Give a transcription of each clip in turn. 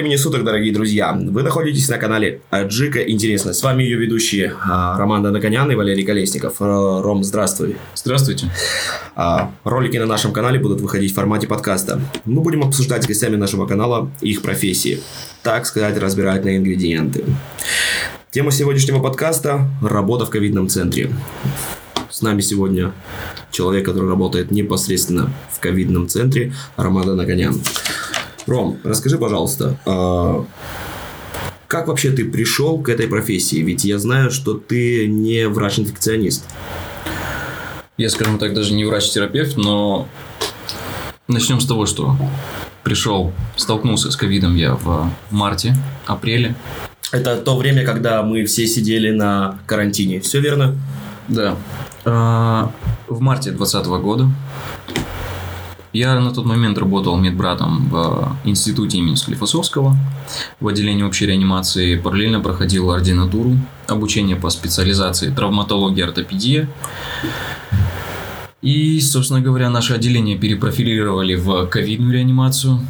времени суток, дорогие друзья. Вы находитесь на канале Аджика Интересно. С вами ее ведущие а, Роман Данаконян и Валерий Колесников. Ром, здравствуй. Здравствуйте. А, Ролики на нашем канале будут выходить в формате подкаста. Мы будем обсуждать с гостями нашего канала их профессии. Так сказать, разбирать на ингредиенты. Тема сегодняшнего подкаста – работа в ковидном центре. С нами сегодня человек, который работает непосредственно в ковидном центре, Роман Данаконян. Ром, расскажи, пожалуйста, а, как вообще ты пришел к этой профессии? Ведь я знаю, что ты не врач-инфекционист. Я, скажем так, даже не врач-терапевт, но начнем с того, что пришел, столкнулся с ковидом я в марте, апреле. Это то время, когда мы все сидели на карантине. Все верно? Да. А, В марте 2020 года я на тот момент работал медбратом в институте имени Склифосовского в отделении общей реанимации. Параллельно проходил ординатуру, обучение по специализации травматология, ортопедия. И, собственно говоря, наше отделение перепрофилировали в ковидную реанимацию.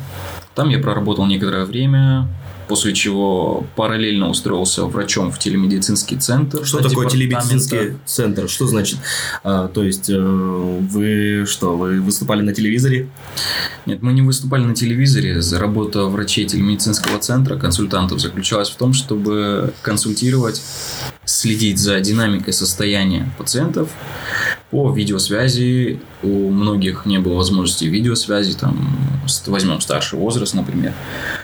Там я проработал некоторое время, после чего параллельно устроился врачом в телемедицинский центр. Что такое телемедицинский центр? Что значит? А, то есть, э, вы что, вы выступали на телевизоре? Нет, мы не выступали на телевизоре. Работа врачей телемедицинского центра, консультантов, заключалась в том, чтобы консультировать, следить за динамикой состояния пациентов по видеосвязи. У многих не было возможности видеосвязи, там, возьмем старший возраст, например.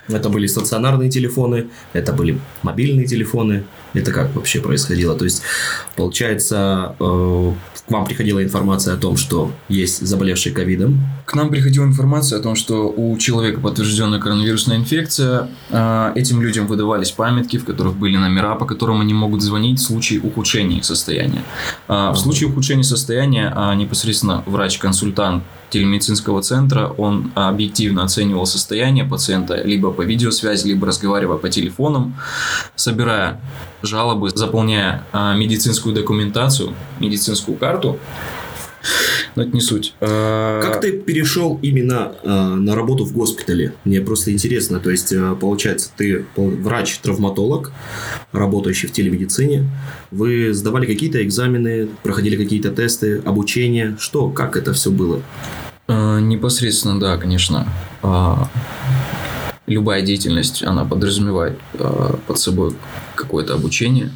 Это были стационарные телефоны, это были мобильные телефоны. Это как вообще происходило? То есть, получается, э, к вам приходила информация о том, что есть заболевший ковидом. К нам приходила информация о том, что у человека подтвержденная коронавирусная инфекция. А, Этим людям выдавались памятки, в которых были номера, по которым они могут звонить в случае ухудшения их состояния. А, В случае ухудшения состояния а, непосредственно врач-консультант телемедицинского центра, он объективно оценивал состояние пациента либо по видеосвязи, либо разговаривая по телефонам, собирая жалобы, заполняя медицинскую документацию, медицинскую карту. Но это не суть. А, Как ты перешел именно э, на работу в госпитале? Мне просто интересно. То есть, э, получается, ты врач-травматолог, работающий в телемедицине. Вы сдавали какие-то экзамены, проходили какие-то тесты, обучение. Что, как это все было? Непосредственно, да, конечно. А, Любая деятельность, она подразумевает под собой какое-то обучение,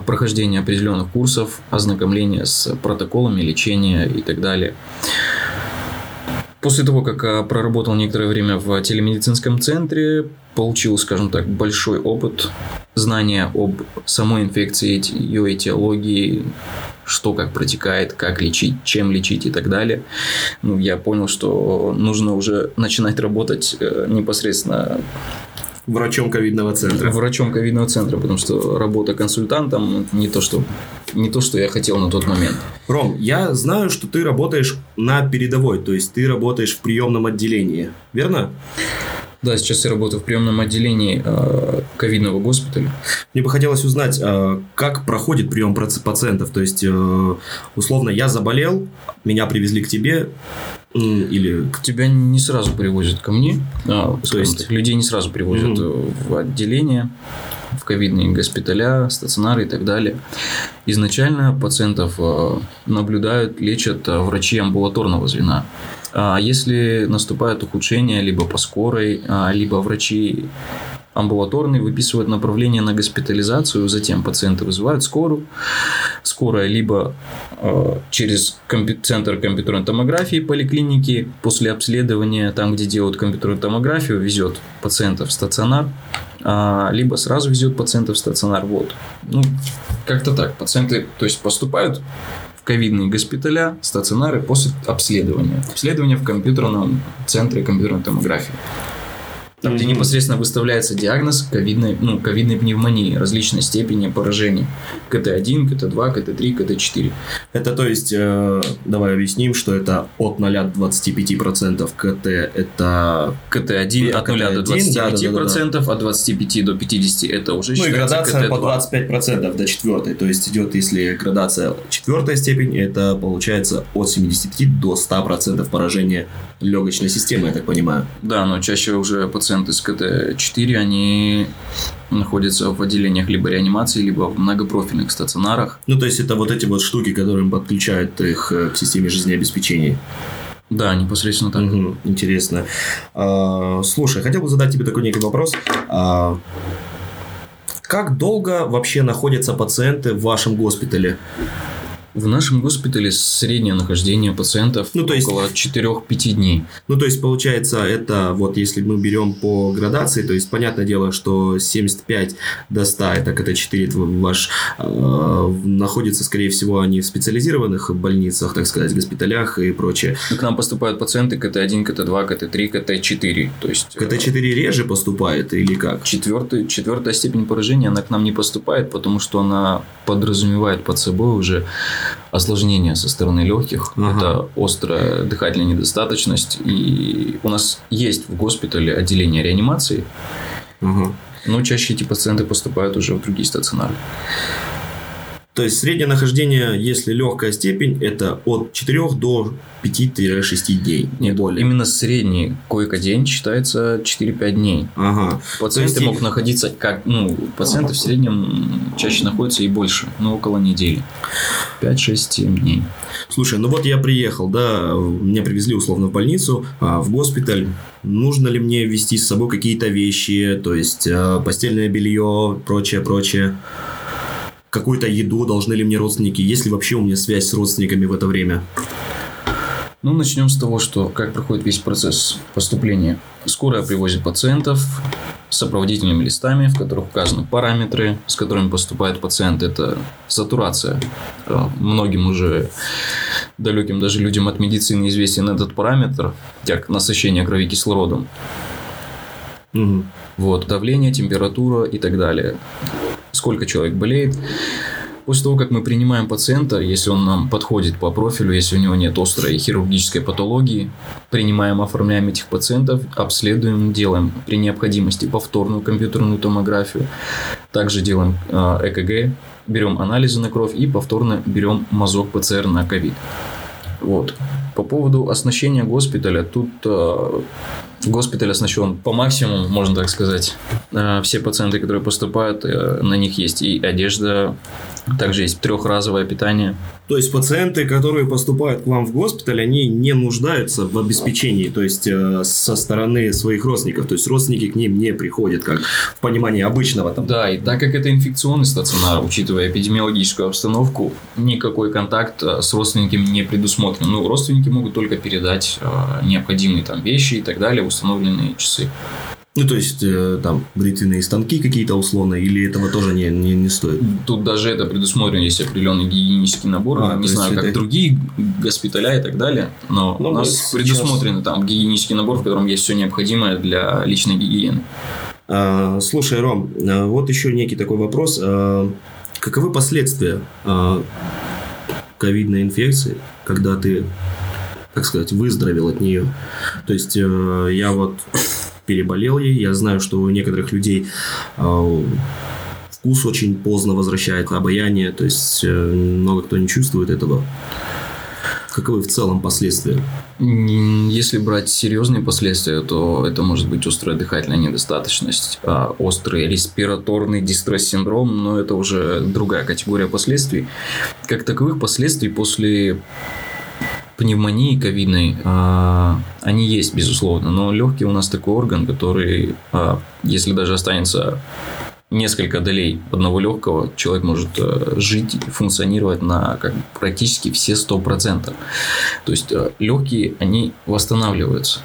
прохождение определенных курсов, ознакомление с протоколами лечения и так далее. После того, как э, проработал некоторое время в телемедицинском центре, получил, скажем так, большой опыт, знания об самой инфекции, ее этиологии, что как протекает, как лечить, чем лечить и так далее. Ну, я понял, что нужно уже начинать работать э, непосредственно Врачом ковидного центра. врачом ковидного центра, потому что работа консультантом не то, что, не то, что я хотел на тот момент. Ром, я знаю, что ты работаешь на передовой, то есть ты работаешь в приемном отделении, верно? Да, сейчас я работаю в приемном отделении э, ковидного госпиталя. Мне бы хотелось узнать, э, как проходит прием пациентов. То есть, э, условно, я заболел, меня привезли к тебе, или Тебя не сразу привозят ко мне. а, То есть- людей не сразу привозят э, в отделение, в ковидные госпиталя, стационары и так далее. Изначально пациентов э, наблюдают, лечат э, врачи амбулаторного звена. А если наступает ухудшение либо по скорой, а, либо врачи амбулаторные выписывают направление на госпитализацию, затем пациенты вызывают скорую. Скорая либо э, через компью- центр компьютерной томографии поликлиники после обследования, там, где делают компьютерную томографию, везет пациента в стационар, а, либо сразу везет пациента в стационар. Вот. Ну, как-то так. Пациенты, то есть, поступают в ковидные госпиталя, стационары после обследования. Обследование в компьютерном центре компьютерной томографии. Там, где Мгм. непосредственно выставляется диагноз ковидной, ну, ковидной пневмонии различной степени поражений. КТ-1, КТ-2, КТ-3, КТ-4. Это, то есть, э, давай объясним, что это от 0 до 25%. КТ это... КТ-1 от 0 до КТ-1, да, 25%, от 25 до 50 это уже Ну и градация по КТ-2. 25% до четвертой. То есть идет, если градация четвертая степень, это получается от 75 до 100% поражения легочной системы, я так понимаю. Да, но чаще уже пациенты пациенты с КТ-4, они находятся в отделениях либо реанимации, либо в многопрофильных стационарах. Ну, то есть, это вот эти вот штуки, которые подключают их э, к системе жизнеобеспечения. Да, непосредственно так. Угу, интересно. А, слушай, хотел бы задать тебе такой некий вопрос. А, как долго вообще находятся пациенты в вашем госпитале? В нашем госпитале среднее нахождение пациентов ну, то есть, около 4-5 дней. Ну, то есть, получается, это вот если мы берем по градации, то есть, понятное дело, что 75 до 100, это КТ-4 ваш э, находится, скорее всего, они в специализированных больницах, так сказать, госпиталях и прочее. Ну, к нам поступают пациенты КТ-1, КТ-2, КТ-3, КТ-4. То есть, КТ-4 реже поступает или как? Четвертый, четвертая степень поражения, она к нам не поступает, потому что она подразумевает под собой уже осложнения со стороны легких. Ага. Это острая дыхательная недостаточность. И у нас есть в госпитале отделение реанимации. Ага. Но чаще эти пациенты поступают уже в другие стационары. То есть среднее нахождение, если легкая степень, это от 4 до 5-6 дней, не Нет, более. Именно средний койко-день считается 4-5 дней. Ага. Пациенты есть... могут находиться как, ну, пациенты в среднем чаще находятся и больше, ну, около недели. 5-6-7 дней. Слушай, ну вот я приехал, да, меня привезли условно в больницу, а, в госпиталь. Нужно ли мне вести с собой какие-то вещи, то есть а, постельное белье, прочее, прочее? Какую-то еду, должны ли мне родственники, есть ли вообще у меня связь с родственниками в это время? Ну, начнем с того, что как проходит весь процесс поступления. Скорая привозит пациентов с сопроводительными листами, в которых указаны параметры, с которыми поступает пациент. Это сатурация. Э, многим уже далеким даже людям от медицины известен этот параметр, как насыщение крови кислородом. Угу. Вот, давление, температура и так далее сколько человек болеет. После того, как мы принимаем пациента, если он нам подходит по профилю, если у него нет острой хирургической патологии, принимаем, оформляем этих пациентов, обследуем, делаем при необходимости повторную компьютерную томографию, также делаем э, ЭКГ, берем анализы на кровь и повторно берем мазок ПЦР на ковид. Вот. По поводу оснащения госпиталя, тут э, госпиталь оснащен по максимуму, можно так сказать. Э, все пациенты, которые поступают, э, на них есть и одежда, также есть трехразовое питание. То есть пациенты, которые поступают к вам в госпиталь, они не нуждаются в обеспечении, то есть э, со стороны своих родственников. То есть родственники к ним не приходят, как в понимании обычного. Там. Да, и так как это инфекционный стационар, учитывая эпидемиологическую обстановку, никакой контакт э, с родственниками не предусмотрен. Ну, родственники могут только передать э, необходимые там вещи и так далее, установленные часы. Ну, то есть, э, там, бритвенные станки какие-то условно, или этого тоже не, не, не стоит? Тут даже это предусмотрено, есть определенный гигиенический набор. А, не знаю, как это... другие госпиталя и так далее, но ну, у нас предусмотрен сейчас... там гигиенический набор, в котором есть все необходимое для личной гигиены. А, слушай, Ром, а, вот еще некий такой вопрос. А, каковы последствия а, ковидной инфекции, когда ты, так сказать, выздоровел от нее? То есть, э, я вот переболел ей. Я знаю, что у некоторых людей э, вкус очень поздно возвращает, обаяние, то есть э, много кто не чувствует этого. Каковы в целом последствия? Если брать серьезные последствия, то это может быть острая дыхательная недостаточность, а острый респираторный дистресс-синдром, но это уже другая категория последствий. Как таковых последствий после пневмонии ковидной, а, они есть, безусловно, но легкий у нас такой орган, который, а, если даже останется несколько долей одного легкого, человек может э, жить, функционировать на как, практически все 100%. То есть э, легкие, они восстанавливаются.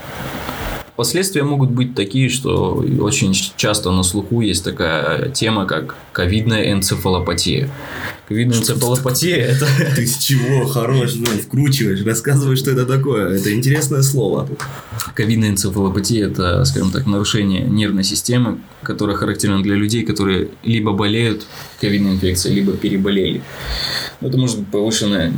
Последствия могут быть такие, что очень часто на слуху есть такая тема, как ковидная энцефалопатия. Ковидная энцефалопатия – это… Ты с чего хорош, ну, вкручиваешь, рассказываешь, что это такое. Это интересное слово. Ковидная энцефалопатия – это, скажем так, нарушение нервной системы, которое характерно для людей, которые либо болеют ковидной инфекцией, либо переболели. Это может быть повышенная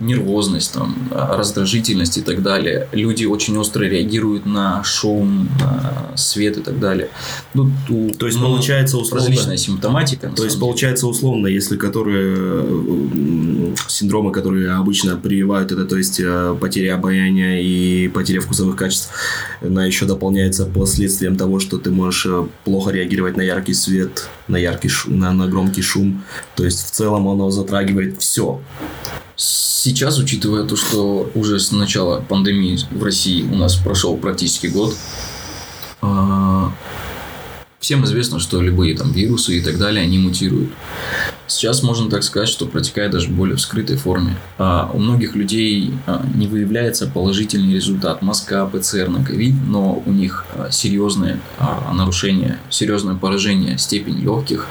нервозность, там, раздражительность и так далее. Люди очень остро реагируют на шум, на свет и так далее. Ну, у, то есть, ну, получается условно... Различная симптоматика. То есть, деле. получается условно, если которые синдромы, которые обычно прививают, это то есть э, потеря обаяния и потеря вкусовых качеств, она еще дополняется последствием того, что ты можешь э, плохо реагировать на яркий свет, на яркий шум, на, на громкий шум. То есть, в целом оно затрагивает все. Сейчас, учитывая то, что уже с начала пандемии в России у нас прошел практически год, а, Всем известно, что любые там вирусы и так далее, они мутируют. Сейчас можно так сказать, что протекает даже в более вскрытой форме. А у многих людей а, не выявляется положительный результат мазка, ПЦР на ковид, но у них а, серьезное а, нарушение, серьезное поражение степени легких,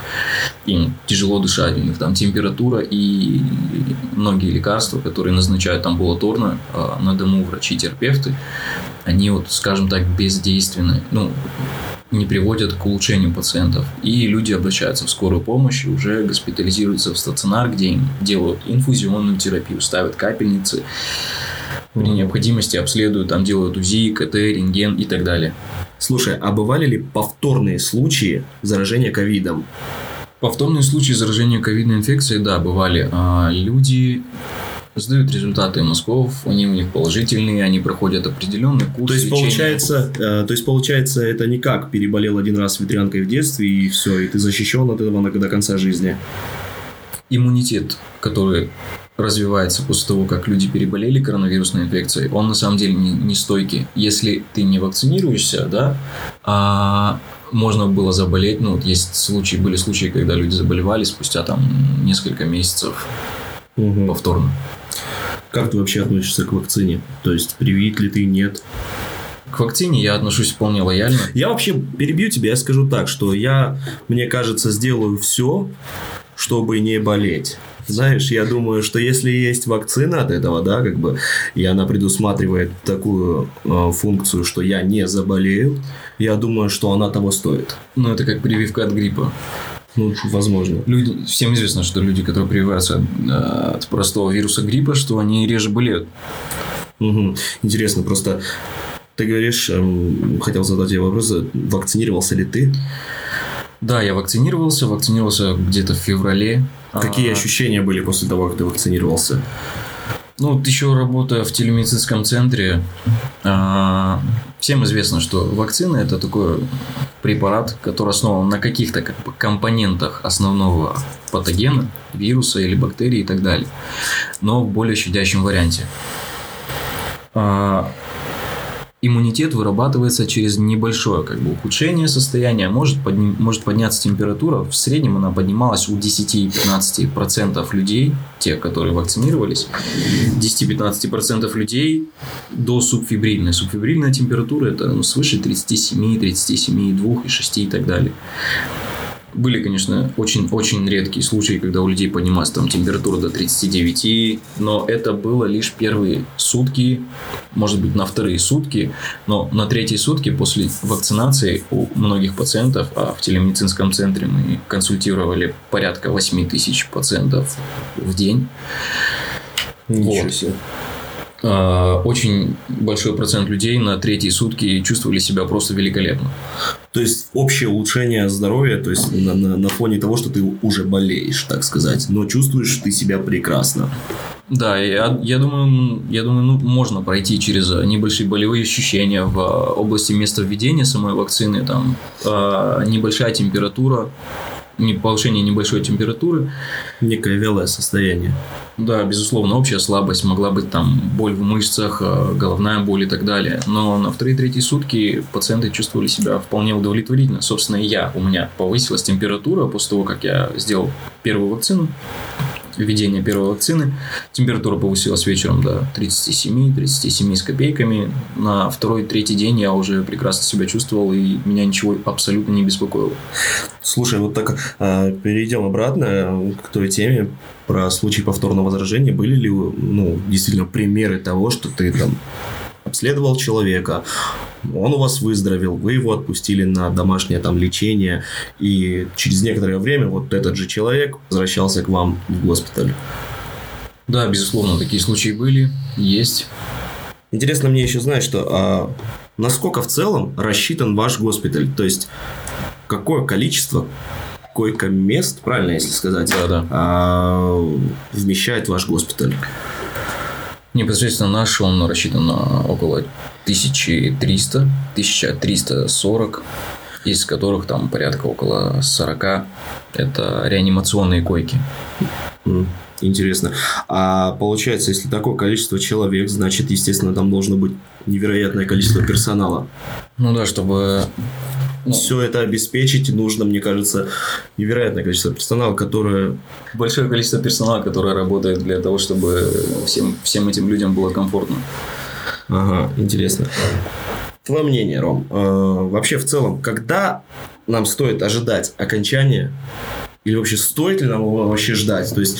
им тяжело дышать, у них там температура и многие лекарства, которые назначают амбулаторно на дому врачи-терапевты, они вот, скажем так, бездейственны. Ну, не приводят к улучшению пациентов. И люди обращаются в скорую помощь и уже госпитализируются в стационар, где им делают инфузионную терапию, ставят капельницы, при необходимости обследуют, там делают УЗИ, КТ, рентген и так далее. Слушай, а бывали ли повторные случаи заражения ковидом? Повторные случаи заражения ковидной инфекцией, да, бывали. А люди сдают результаты мозгов, они у них положительные, они проходят определенный курс то есть лечения. Получается, э, то есть, получается, это не как переболел один раз ветрянкой в детстве, и все, и ты защищен от этого до конца жизни. Иммунитет, который развивается после того, как люди переболели коронавирусной инфекцией, он на самом деле не, не стойкий. Если ты не вакцинируешься, да, а можно было заболеть, ну, вот есть случаи, были случаи, когда люди заболевали спустя там несколько месяцев угу. повторно. Как ты вообще относишься к вакцине? То есть, привит ли ты, нет? К вакцине я отношусь вполне лояльно. Я вообще перебью тебя, я скажу так, что я, мне кажется, сделаю все, чтобы не болеть. Знаешь, я думаю, что если есть вакцина от этого, да, как бы, и она предусматривает такую э, функцию, что я не заболею, я думаю, что она того стоит. Ну, это как прививка от гриппа. Ну, возможно. Люди, всем известно, что люди, которые прививаются э, от простого вируса гриппа, что они реже болеют. Угу. Интересно, просто ты говоришь, эм, хотел задать тебе вопрос, вакцинировался ли ты? Да, я вакцинировался, вакцинировался где-то в феврале. Какие а... ощущения были после того, как ты вакцинировался? Ну, вот еще работая в телемедицинском центре, а, всем известно, что вакцина это такой препарат, который основан на каких-то компонентах основного патогена, вируса или бактерии и так далее, но в более щадящем варианте. Иммунитет вырабатывается через небольшое как бы, ухудшение состояния. Может, подним, может подняться температура. В среднем она поднималась у 10-15% людей, те, которые вакцинировались. 10-15% людей до субфибрильной. Субфибрильная температура это ну, свыше 37, 37,2 и 6 и так далее. Были, конечно, очень-очень редкие случаи, когда у людей поднималась там температура до 39, но это было лишь первые сутки, может быть, на вторые сутки, но на третьи сутки после вакцинации у многих пациентов, а в телемедицинском центре мы консультировали порядка 8 тысяч пациентов в день. Ничего вот. себе. А, очень большой процент людей на третьи сутки чувствовали себя просто великолепно. То есть общее улучшение здоровья, то есть на, на, на фоне того, что ты уже болеешь, так сказать, но чувствуешь ты себя прекрасно. Да, я, я думаю, я думаю, ну, можно пройти через небольшие болевые ощущения в области места введения самой вакцины, там э, небольшая температура, повышение небольшой температуры. Некое вялое состояние. Да, безусловно, общая слабость, могла быть там боль в мышцах, э, головная боль и так далее. Но на вторые-третьи сутки пациенты чувствовали себя вполне удовлетворительно. Собственно, и я, у меня повысилась температура после того, как я сделал первую вакцину введения первой вакцины. Температура повысилась вечером до 37, 37 с копейками. На второй, третий день я уже прекрасно себя чувствовал, и меня ничего абсолютно не беспокоило. Слушай, вот так а, перейдем обратно к той теме про случай повторного возражения. Были ли ну, действительно примеры того, что ты там обследовал человека, он у вас выздоровел, вы его отпустили на домашнее там лечение, и через некоторое время вот этот же человек возвращался к вам в госпиталь. Да, безусловно, такие случаи были, есть. Интересно мне еще знать, что а, насколько в целом рассчитан ваш госпиталь? То есть, какое количество койко-мест, правильно если сказать, Да, да. а, вмещает ваш госпиталь? Непосредственно наш, он рассчитан на около 1300, 1340, из которых там порядка около 40 это реанимационные койки. Интересно. А получается, если такое количество человек, значит, естественно, там должно быть невероятное количество персонала. Ну да, чтобы ну, Все это обеспечить нужно, мне кажется, невероятное количество персонала, которое... большое количество персонала, который работает для того, чтобы всем, всем этим людям было комфортно. Ага, интересно. Твое мнение, Ром, э, вообще в целом, когда нам стоит ожидать окончания или вообще стоит ли нам его вообще ждать? То есть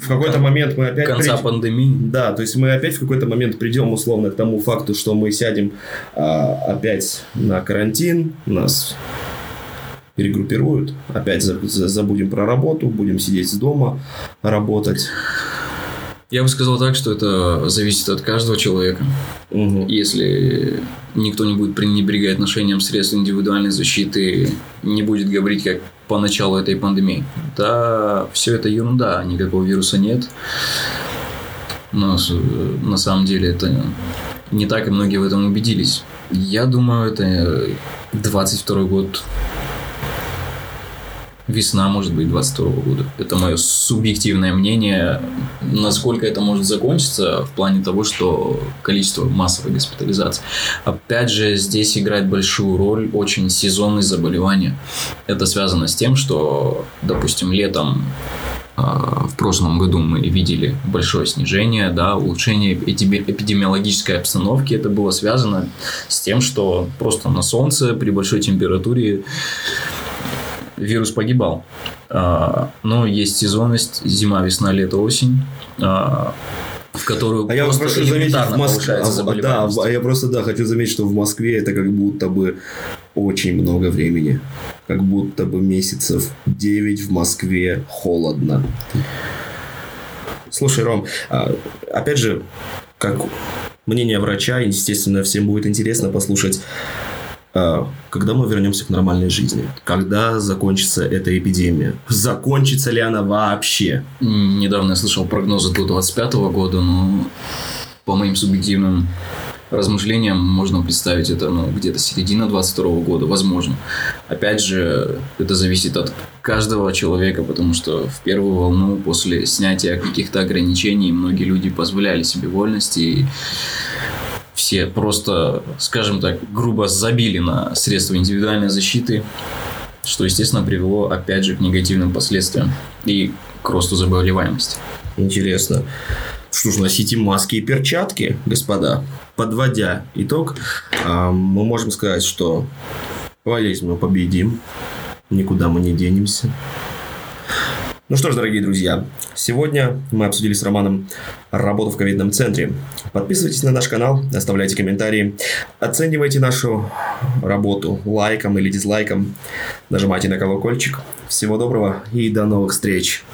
в какой-то момент мы опять... Конца придем- пандемии. Да, то есть мы опять в какой-то момент придем условно к тому факту, что мы сядем а, опять на карантин, нас перегруппируют, опять за- за- забудем про работу, будем сидеть дома, работать. Я бы сказал так, что это зависит от каждого человека. Мгм. Если никто не будет пренебрегать ношением средств индивидуальной защиты, не будет говорить, как по началу этой пандемии. Да, все это ерунда, никакого вируса нет. Но на самом деле это не так, и многие в этом убедились. Я думаю, это 22 год. Весна, может быть, 22 года. Это мое субъективное мнение. Насколько это может закончиться в плане того, что количество массовой госпитализации. Опять же, здесь играет большую роль очень сезонные заболевания. Это связано с тем, что, допустим, летом а, в прошлом году мы видели большое снижение, да, улучшение эпидеми- эпидемиологической обстановки. Это было связано с тем, что просто на солнце при большой температуре вирус погибал. А, Но есть сезонность зима, весна, лето, осень, а, в которую А я просто прошу заметить, в Москве... повышается Да, а я просто, да, хочу заметить, что в Москве это как будто бы очень много времени. Как будто бы месяцев 9 в Москве холодно. Слушай, Ром, а, опять же, как мнение врача, естественно, всем будет интересно послушать, а, когда мы вернемся к нормальной жизни, когда закончится эта эпидемия, закончится ли она вообще? Недавно я слышал прогнозы до 25 года, но по моим субъективным размышлениям можно представить это ну, где-то середина 22 года, возможно. Опять же, это зависит от каждого человека, потому что в первую волну после снятия каких-то ограничений многие люди позволяли себе вольности и все просто, скажем так, грубо забили на средства индивидуальной защиты, что, естественно, привело, опять же, к негативным последствиям и к росту заболеваемости. Интересно. Что ж, носите маски и перчатки, господа. Подводя итог, а, мы можем сказать, что болезнь мы победим. Никуда мы не денемся. Ну что ж, дорогие друзья, сегодня мы обсудили с Романом работу в ковидном центре. Подписывайтесь на наш канал, оставляйте комментарии, оценивайте нашу работу лайком или дизлайком, нажимайте на колокольчик. Всего доброго и до новых встреч!